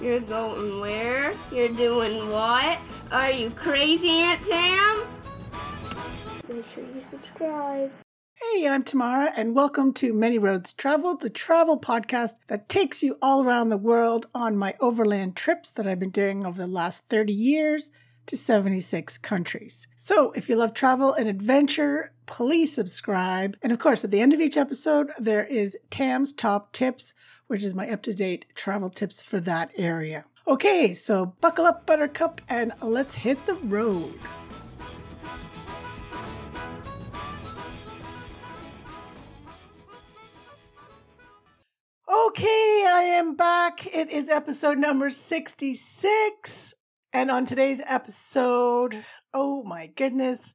You're going where? You're doing what? Are you crazy, Aunt Tam? Make sure you subscribe. Hey, I'm Tamara, and welcome to Many Roads Traveled, the travel podcast that takes you all around the world on my overland trips that I've been doing over the last 30 years to 76 countries. So, if you love travel and adventure, please subscribe. And of course, at the end of each episode, there is Tam's Top Tips, which is my up to date travel tips for that area. Okay, so buckle up, Buttercup, and let's hit the road. Okay, I am back. It is episode number 66. And on today's episode, oh my goodness,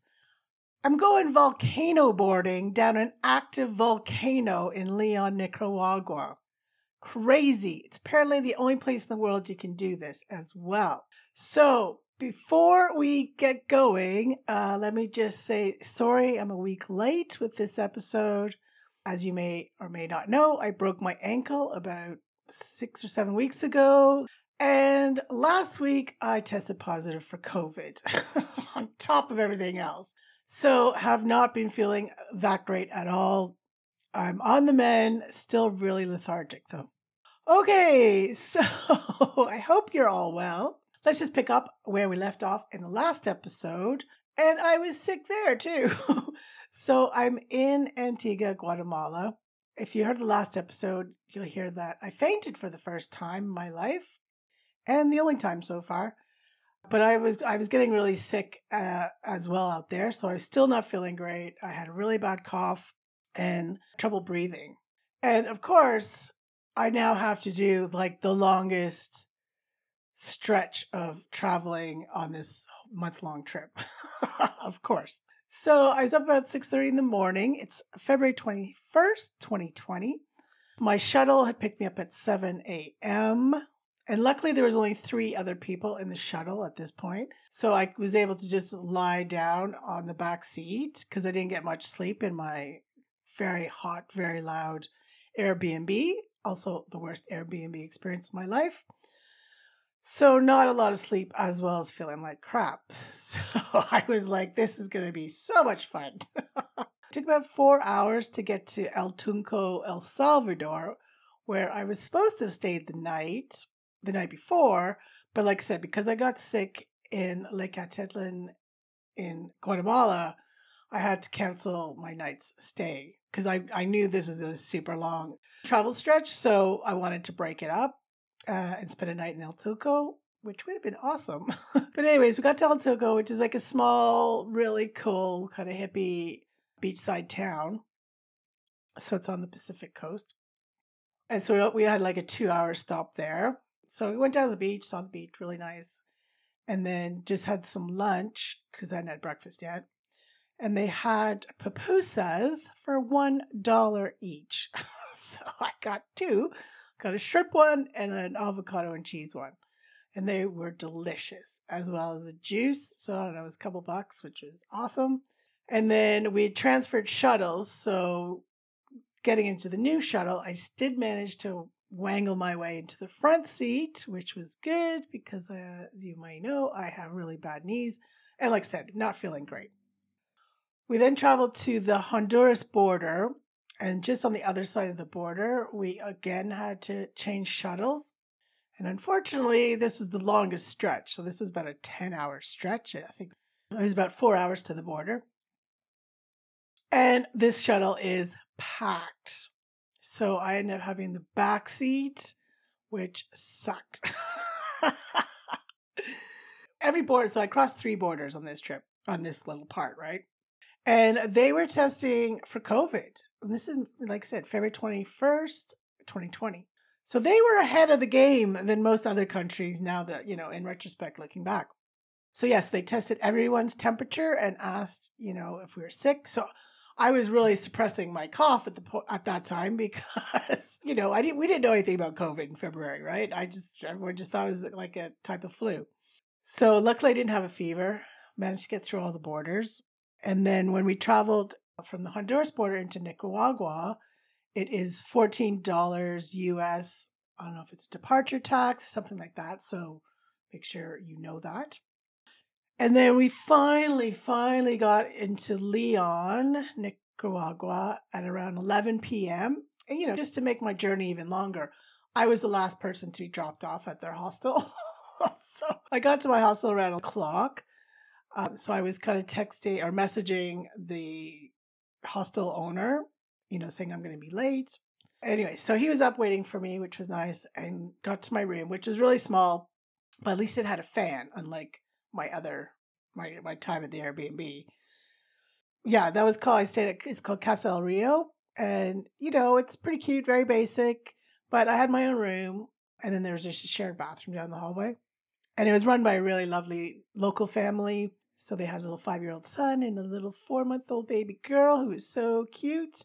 I'm going volcano boarding down an active volcano in Leon, Nicaragua. Crazy. It's apparently the only place in the world you can do this as well. So, before we get going, uh, let me just say sorry, I'm a week late with this episode. As you may or may not know, I broke my ankle about six or seven weeks ago. And last week, I tested positive for COVID on top of everything else. So, have not been feeling that great at all. I'm on the mend, still really lethargic though. Okay, so I hope you're all well. Let's just pick up where we left off in the last episode. And I was sick there too. so I'm in Antigua, Guatemala. If you heard the last episode, you'll hear that I fainted for the first time in my life and the only time so far. But I was I was getting really sick uh, as well out there, so I was still not feeling great. I had a really bad cough and trouble breathing. And of course, I now have to do like the longest stretch of traveling on this month long trip. of course. So I was up about 6:30 in the morning. It's February 21st, 2020. My shuttle had picked me up at 7 a.m. And luckily there was only three other people in the shuttle at this point. So I was able to just lie down on the back seat because I didn't get much sleep in my very hot, very loud Airbnb. Also the worst Airbnb experience of my life. So not a lot of sleep as well as feeling like crap. So I was like, this is going to be so much fun. Took about four hours to get to El Tunco, El Salvador, where I was supposed to have stayed the night, the night before. But like I said, because I got sick in Lake Atitlan in Guatemala, I had to cancel my night's stay because I, I knew this was a super long travel stretch. So I wanted to break it up uh, and spend a night in El Tunco, which would have been awesome. but anyways, we got to El Tunco, which is like a small, really cool, kind of hippie beachside town. So it's on the Pacific coast. And so we had like a two hour stop there. So we went down to the beach, saw the beach, really nice. And then just had some lunch because I hadn't had breakfast yet. And they had pupusas for $1 each. so I got two got a shrimp one and an avocado and cheese one. And they were delicious, as well as a juice. So I don't know, it was a couple bucks, which was awesome. And then we transferred shuttles. So getting into the new shuttle, I did manage to wangle my way into the front seat, which was good because, uh, as you might know, I have really bad knees. And like I said, not feeling great. We then traveled to the Honduras border and just on the other side of the border, we again had to change shuttles. And unfortunately, this was the longest stretch. So this was about a 10 hour stretch. I think it was about four hours to the border. And this shuttle is packed. So I ended up having the back seat, which sucked. Every border, so I crossed three borders on this trip, on this little part, right? And they were testing for COVID. And this is, like I said, February 21st, 2020. So they were ahead of the game than most other countries now that, you know, in retrospect, looking back. So, yes, they tested everyone's temperature and asked, you know, if we were sick. So I was really suppressing my cough at the po- at that time because, you know, I didn't we didn't know anything about COVID in February, right? I just everyone just thought it was like a type of flu. So luckily I didn't have a fever. Managed to get through all the borders. And then when we traveled from the Honduras border into Nicaragua, it is $14 US I don't know if it's departure tax, something like that. So make sure you know that. And then we finally, finally got into Leon, Nicaragua at around 11 p.m. And, you know, just to make my journey even longer, I was the last person to be dropped off at their hostel. so I got to my hostel around a o'clock. Um, so I was kind of texting or messaging the hostel owner, you know, saying I'm going to be late. Anyway, so he was up waiting for me, which was nice, and got to my room, which was really small, but at least it had a fan, unlike my other my my time at the Airbnb. Yeah, that was called. I stayed at. It's called Casa El Rio, and you know it's pretty cute, very basic. But I had my own room, and then there was just a shared bathroom down the hallway, and it was run by a really lovely local family. So they had a little five year old son and a little four month old baby girl who was so cute.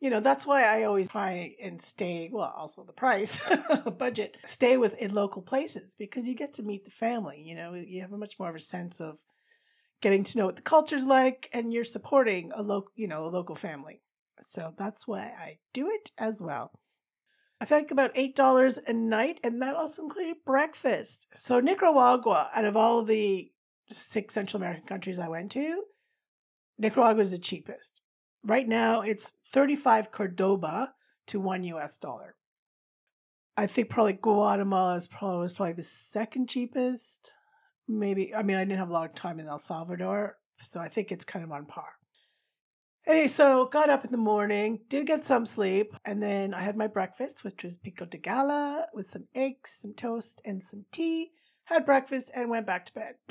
You know, that's why I always try and stay, well, also the price, budget, stay with in local places because you get to meet the family. You know, you have a much more of a sense of getting to know what the culture's like, and you're supporting a local, you know, a local family. So that's why I do it as well. I think about eight dollars a night, and that also included breakfast. So Nicaragua, out of all the six Central American countries I went to, Nicaragua is the cheapest. Right now, it's thirty-five Cordoba to one U.S. dollar. I think probably Guatemala is probably was probably the second cheapest maybe I mean I didn't have a long time in El Salvador, so I think it's kind of on par. Hey, so got up in the morning, did get some sleep, and then I had my breakfast, which was pico de gallo with some eggs, some toast, and some tea. Had breakfast and went back to bed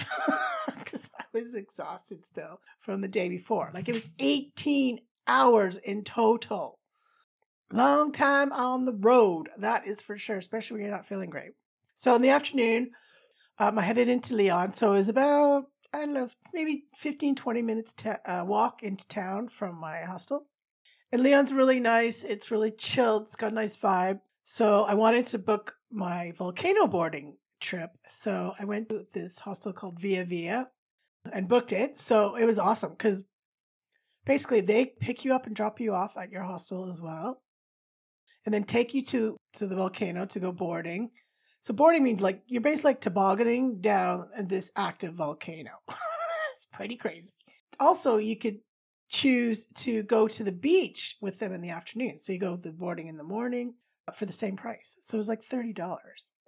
because I was exhausted still from the day before. Like it was 18 hours in total. Long time on the road, that is for sure, especially when you're not feeling great. So in the afternoon, um, I headed into Leon. So it was about, I don't know, maybe 15, 20 minutes to uh, walk into town from my hostel. And Leon's really nice. It's really chilled. It's got a nice vibe. So I wanted to book my volcano boarding trip. So I went to this hostel called Via Via and booked it. So it was awesome because basically they pick you up and drop you off at your hostel as well and then take you to to the volcano to go boarding so boarding means like you're basically like tobogganing down this active volcano. it's pretty crazy. Also, you could choose to go to the beach with them in the afternoon. So you go the boarding in the morning uh, for the same price. So it was like $30.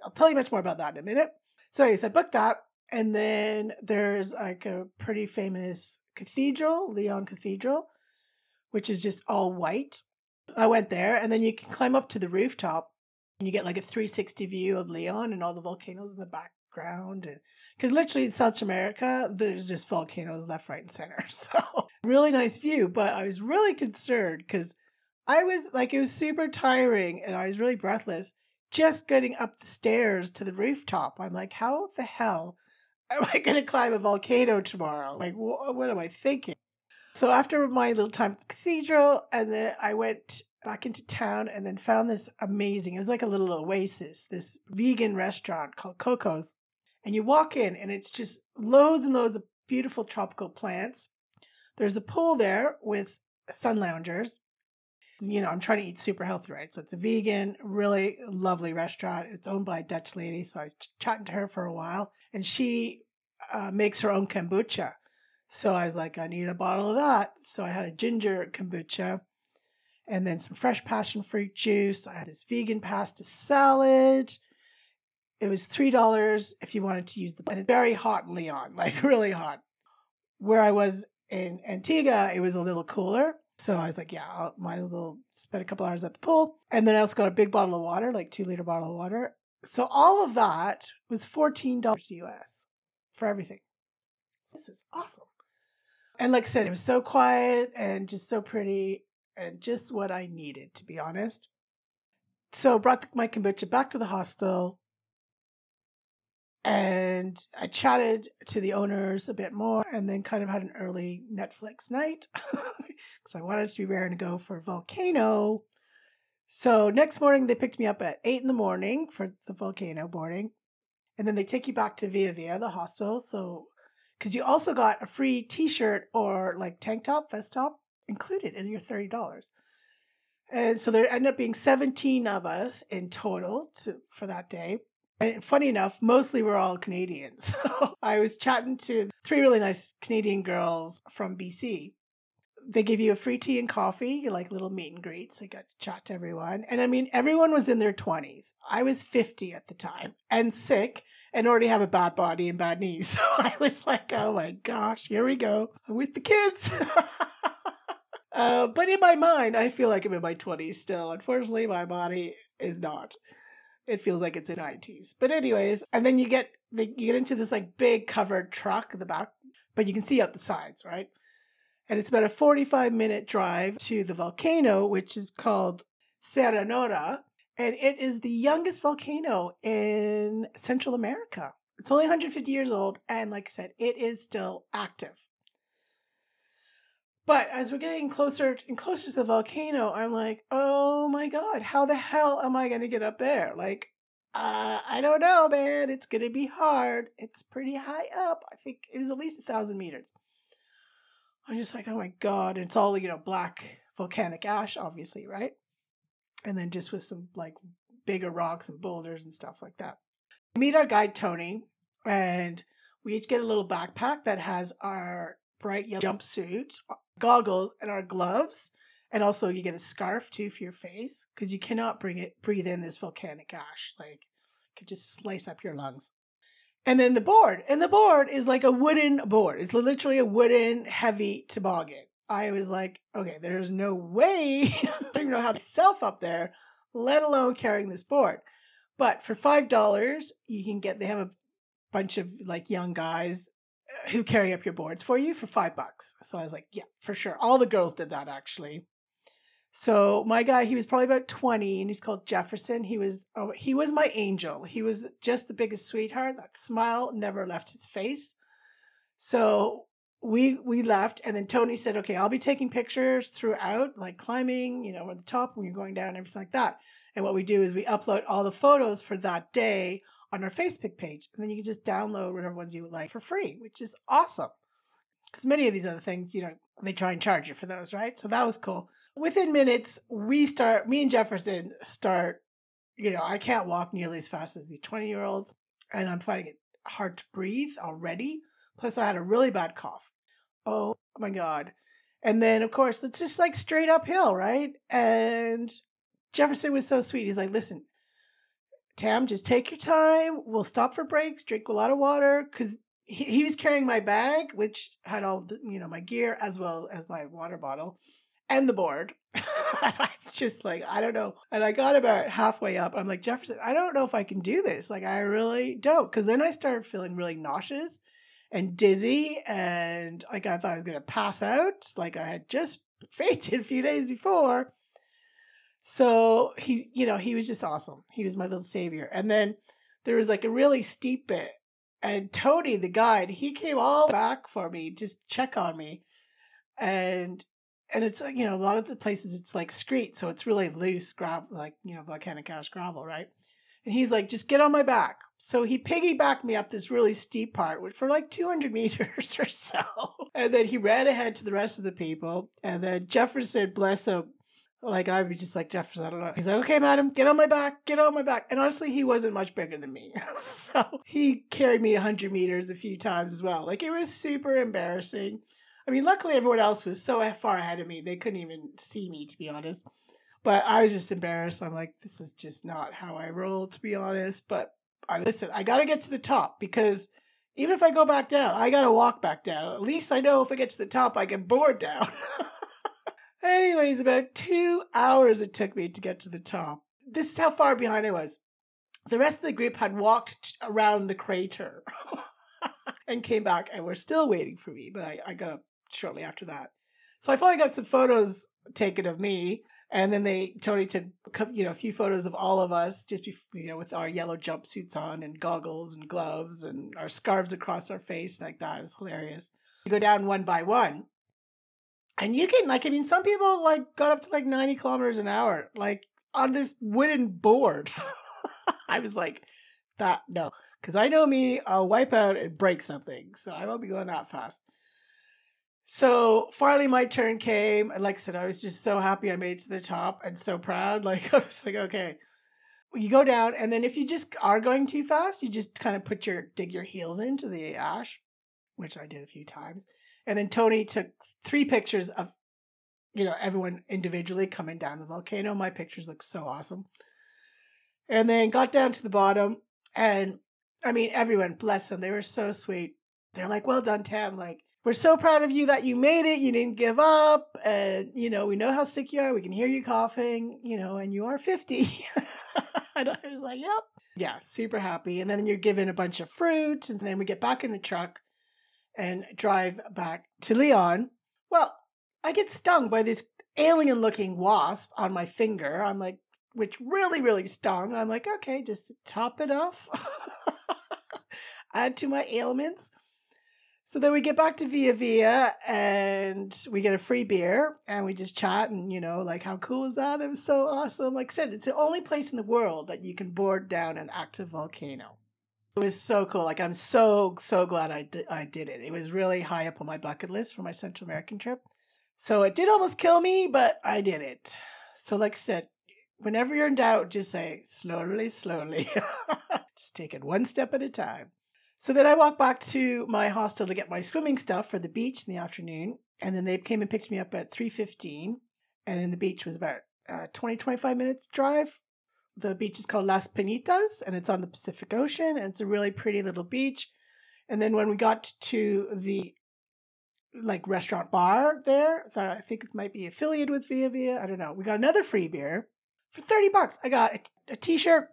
I'll tell you much more about that in a minute. So anyways, I booked that. And then there's like a pretty famous cathedral, Leon Cathedral, which is just all white. I went there and then you can climb up to the rooftop and you get like a 360 view of Leon and all the volcanoes in the background. And because literally in South America, there's just volcanoes left, right, and center. So really nice view. But I was really concerned because I was like, it was super tiring and I was really breathless just getting up the stairs to the rooftop. I'm like, how the hell am I going to climb a volcano tomorrow? Like, wh- what am I thinking? So after my little time at the cathedral, and then I went back into town and then found this amazing, it was like a little oasis, this vegan restaurant called Coco's. And you walk in and it's just loads and loads of beautiful tropical plants. There's a pool there with sun loungers. You know, I'm trying to eat super healthy, right? So it's a vegan, really lovely restaurant. It's owned by a Dutch lady. So I was chatting to her for a while and she uh, makes her own kombucha. So I was like, I need a bottle of that. So I had a ginger kombucha and then some fresh passion fruit juice. I had this vegan pasta salad. It was $3 if you wanted to use the, and it's very hot in Leon, like really hot. Where I was in Antigua, it was a little cooler. So I was like, yeah, I might as well spend a couple hours at the pool. And then I also got a big bottle of water, like two liter bottle of water. So all of that was $14 US for everything. This is awesome. And like I said, it was so quiet and just so pretty and just what I needed, to be honest. So brought my kombucha back to the hostel and I chatted to the owners a bit more and then kind of had an early Netflix night because I wanted to be raring to go for Volcano. So next morning they picked me up at eight in the morning for the Volcano boarding. And then they take you back to Via Via, the hostel. So, because you also got a free t shirt or like tank top, vest top included in your $30. And so there ended up being 17 of us in total to, for that day. And funny enough, mostly we're all Canadians. So I was chatting to three really nice Canadian girls from BC. They give you a free tea and coffee, like little meet and greets. I got to chat to everyone. And I mean, everyone was in their 20s. I was 50 at the time and sick and already have a bad body and bad knees. So I was like, oh my gosh, here we go. I'm with the kids. uh, but in my mind, I feel like I'm in my 20s still. Unfortunately, my body is not. It feels like it's in 90s. But anyways, and then you get the, you get into this like big covered truck in the back, but you can see out the sides, right? And it's about a 45 minute drive to the volcano, which is called Cerro Negro. And it is the youngest volcano in Central America. It's only 150 years old. And like I said, it is still active. But as we're getting closer and closer to the volcano, I'm like, oh my God, how the hell am I going to get up there? Like, uh, I don't know, man. It's going to be hard. It's pretty high up. I think it was at least a thousand meters. I'm just like, oh my God. It's all, you know, black volcanic ash, obviously, right? And then just with some like bigger rocks and boulders and stuff like that. We meet our guide, Tony, and we each get a little backpack that has our bright yellow jumpsuit, uh, goggles, and our gloves. And also, you get a scarf too for your face because you cannot bring it breathe in this volcanic ash. Like, it could just slice up your lungs. And then the board, and the board is like a wooden board. It's literally a wooden heavy toboggan. I was like, okay, there's no way I don't even know how to self up there, let alone carrying this board. But for five dollars, you can get. They have a bunch of like young guys who carry up your boards for you for five bucks. So I was like, yeah, for sure. All the girls did that actually. So my guy, he was probably about 20 and he's called Jefferson. He was oh, he was my angel. He was just the biggest sweetheart. That smile never left his face. So we we left and then Tony said, "Okay, I'll be taking pictures throughout like climbing, you know, at the top when you're going down everything like that." And what we do is we upload all the photos for that day on our Facebook page. And then you can just download whatever ones you would like for free, which is awesome. Because many of these other things, you know, they try and charge you for those, right? So that was cool. Within minutes, we start, me and Jefferson start, you know, I can't walk nearly as fast as these 20 year olds, and I'm finding it hard to breathe already. Plus, I had a really bad cough. Oh my God. And then, of course, it's just like straight uphill, right? And Jefferson was so sweet. He's like, listen, Tam, just take your time. We'll stop for breaks, drink a lot of water. Because he, he was carrying my bag, which had all the, you know, my gear as well as my water bottle and the board. I'm just like, I don't know. And I got about halfway up. I'm like, Jefferson, I don't know if I can do this. Like, I really don't. Because then I started feeling really nauseous and dizzy. And like, I thought I was going to pass out. Like, I had just fainted a few days before. So he, you know, he was just awesome. He was my little savior. And then there was like a really steep bit. And Tony, the guide, he came all back for me, just check on me. And and it's uh, you know, a lot of the places it's like screed, so it's really loose gravel, like, you know, volcanic ash gravel, right? And he's like, just get on my back. So he piggybacked me up this really steep part for like 200 meters or so. And then he ran ahead to the rest of the people. And then Jefferson, bless him, like I was just like Jefferson, I don't know. He's like, okay, madam, get on my back, get on my back. And honestly, he wasn't much bigger than me. so he carried me 100 meters a few times as well. Like it was super embarrassing. I mean, luckily everyone else was so far ahead of me, they couldn't even see me, to be honest. But I was just embarrassed. I'm like, this is just not how I roll, to be honest. But I listen, I got to get to the top because even if I go back down, I got to walk back down. At least I know if I get to the top, I can board down. Anyways, about two hours it took me to get to the top. This is how far behind I was. The rest of the group had walked around the crater and came back and were still waiting for me, but I, I got up shortly after that. So I finally got some photos taken of me. And then they Tony took you know a few photos of all of us just before, you know with our yellow jumpsuits on and goggles and gloves and our scarves across our face like that. It was hilarious. You go down one by one, and you can like I mean some people like got up to like 90 kilometers an hour like on this wooden board. I was like that no because I know me I'll wipe out and break something so I won't be going that fast. So finally, my turn came. And like I said, I was just so happy I made it to the top and so proud. Like, I was like, okay. You go down, and then if you just are going too fast, you just kind of put your dig your heels into the ash, which I did a few times. And then Tony took three pictures of, you know, everyone individually coming down the volcano. My pictures look so awesome. And then got down to the bottom, and I mean, everyone, bless them, they were so sweet. They're like, "Well done, Tam. Like, we're so proud of you that you made it. You didn't give up. And, you know, we know how sick you are. We can hear you coughing, you know, and you are 50. and I was like, yep. Yeah, super happy. And then you're given a bunch of fruit. And then we get back in the truck and drive back to Leon. Well, I get stung by this alien looking wasp on my finger. I'm like, which really, really stung. I'm like, okay, just top it off, add to my ailments. So then we get back to Via Via and we get a free beer and we just chat and, you know, like, how cool is that? It was so awesome. Like I said, it's the only place in the world that you can board down an active volcano. It was so cool. Like, I'm so, so glad I, di- I did it. It was really high up on my bucket list for my Central American trip. So it did almost kill me, but I did it. So, like I said, whenever you're in doubt, just say slowly, slowly. just take it one step at a time. So then I walked back to my hostel to get my swimming stuff for the beach in the afternoon. And then they came and picked me up at 3.15. And then the beach was about uh, 20, 25 minutes drive. The beach is called Las Penitas and it's on the Pacific Ocean. And it's a really pretty little beach. And then when we got to the like restaurant bar there that I think it might be affiliated with Via Via, I don't know. We got another free beer for 30 bucks. I got a, t- a t-shirt,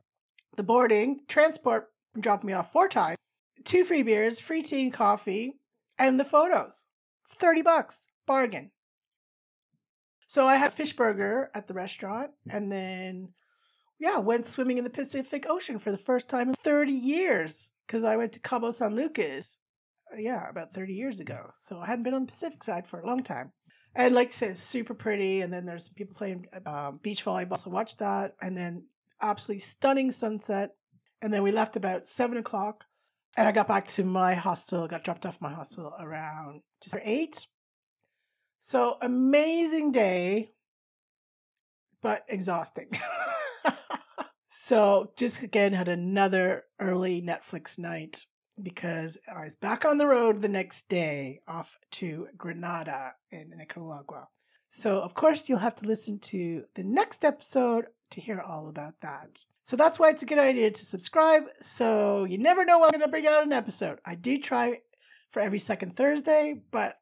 the boarding, transport dropped me off four times two free beers, free tea and coffee, and the photos. 30 bucks. Bargain. So I had fish burger at the restaurant and then yeah, went swimming in the Pacific Ocean for the first time in 30 years because I went to Cabo San Lucas, uh, yeah, about 30 years ago. So I hadn't been on the Pacific side for a long time. And like I said, super pretty. And then there's people playing um, beach volleyball. So watch that. And then absolutely stunning sunset. And then we left about seven o'clock and I got back to my hostel, got dropped off my hostel around December 8. So amazing day, but exhausting. so just again had another early Netflix night because I was back on the road the next day off to Granada in Nicaragua. So of course you'll have to listen to the next episode to hear all about that. So that's why it's a good idea to subscribe so you never know when I'm going to bring out an episode. I do try for every second Thursday, but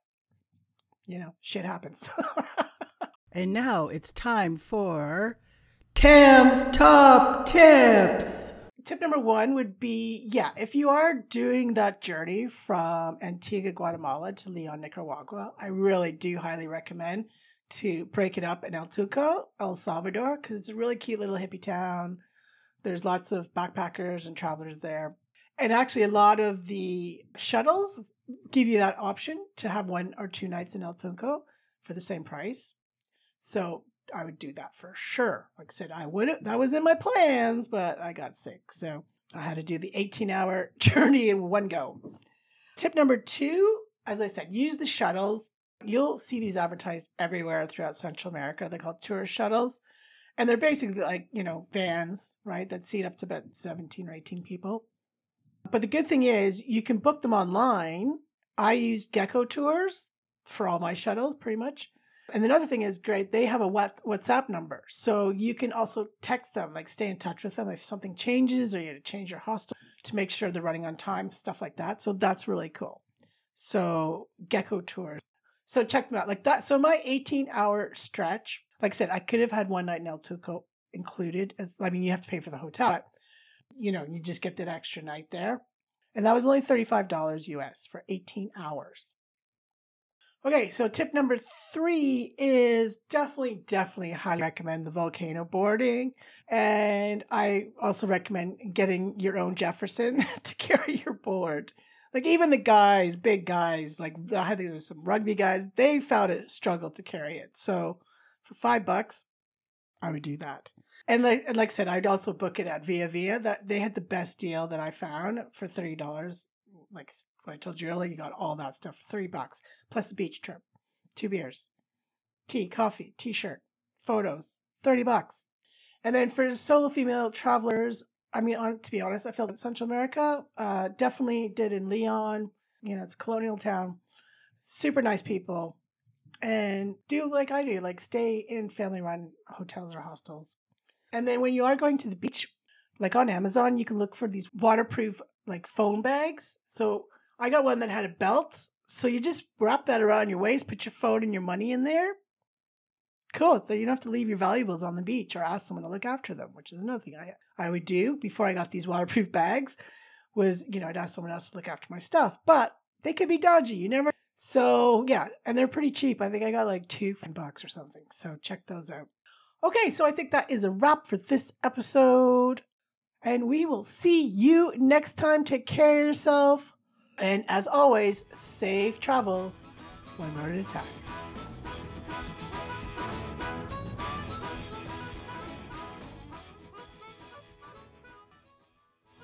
you know, shit happens. and now it's time for Tam's Top Tips. Tip number one would be yeah, if you are doing that journey from Antigua, Guatemala to Leon, Nicaragua, I really do highly recommend to break it up in El Tunco, El Salvador, because it's a really cute little hippie town there's lots of backpackers and travelers there. And actually, a lot of the shuttles give you that option to have one or two nights in El Tunco for the same price. So I would do that for sure. Like I said, I would that was in my plans, but I got sick. So I had to do the 18 hour journey in one go. Tip number two, as I said, use the shuttles. You'll see these advertised everywhere throughout Central America. They're called tourist shuttles. And they're basically like, you know, vans, right, that seat up to about 17 or 18 people. But the good thing is you can book them online. I use Gecko Tours for all my shuttles, pretty much. And another thing is great, they have a WhatsApp number. So you can also text them, like stay in touch with them if something changes or you had to change your hostel to make sure they're running on time, stuff like that. So that's really cool. So Gecko Tours. So check them out like that. So my 18 hour stretch like I said, I could have had one night in El Tunco included. As I mean, you have to pay for the hotel, you know, you just get that extra night there. And that was only $35 US for 18 hours. Okay, so tip number three is definitely, definitely highly recommend the volcano boarding. And I also recommend getting your own Jefferson to carry your board. Like even the guys, big guys, like I think there was some rugby guys, they found it struggled to carry it. So for five bucks, I would do that. And like, and like I said, I'd also book it at Via Via. That they had the best deal that I found for thirty dollars. Like what I told you earlier, you got all that stuff for 30 bucks plus a beach trip, two beers, tea, coffee, t shirt, photos, 30 bucks. And then for solo female travelers, I mean, on, to be honest, I feel that Central America uh, definitely did in Leon. You know, it's a colonial town. Super nice people. And do like I do, like stay in family run hotels or hostels. And then when you are going to the beach, like on Amazon, you can look for these waterproof like phone bags. So I got one that had a belt. So you just wrap that around your waist, put your phone and your money in there. Cool. So you don't have to leave your valuables on the beach or ask someone to look after them, which is another thing I I would do before I got these waterproof bags was, you know, I'd ask someone else to look after my stuff. But they could be dodgy. You never so yeah, and they're pretty cheap. I think I got like two bucks or something. So check those out. Okay, so I think that is a wrap for this episode. And we will see you next time. Take care of yourself. And as always, safe travels one road at a time.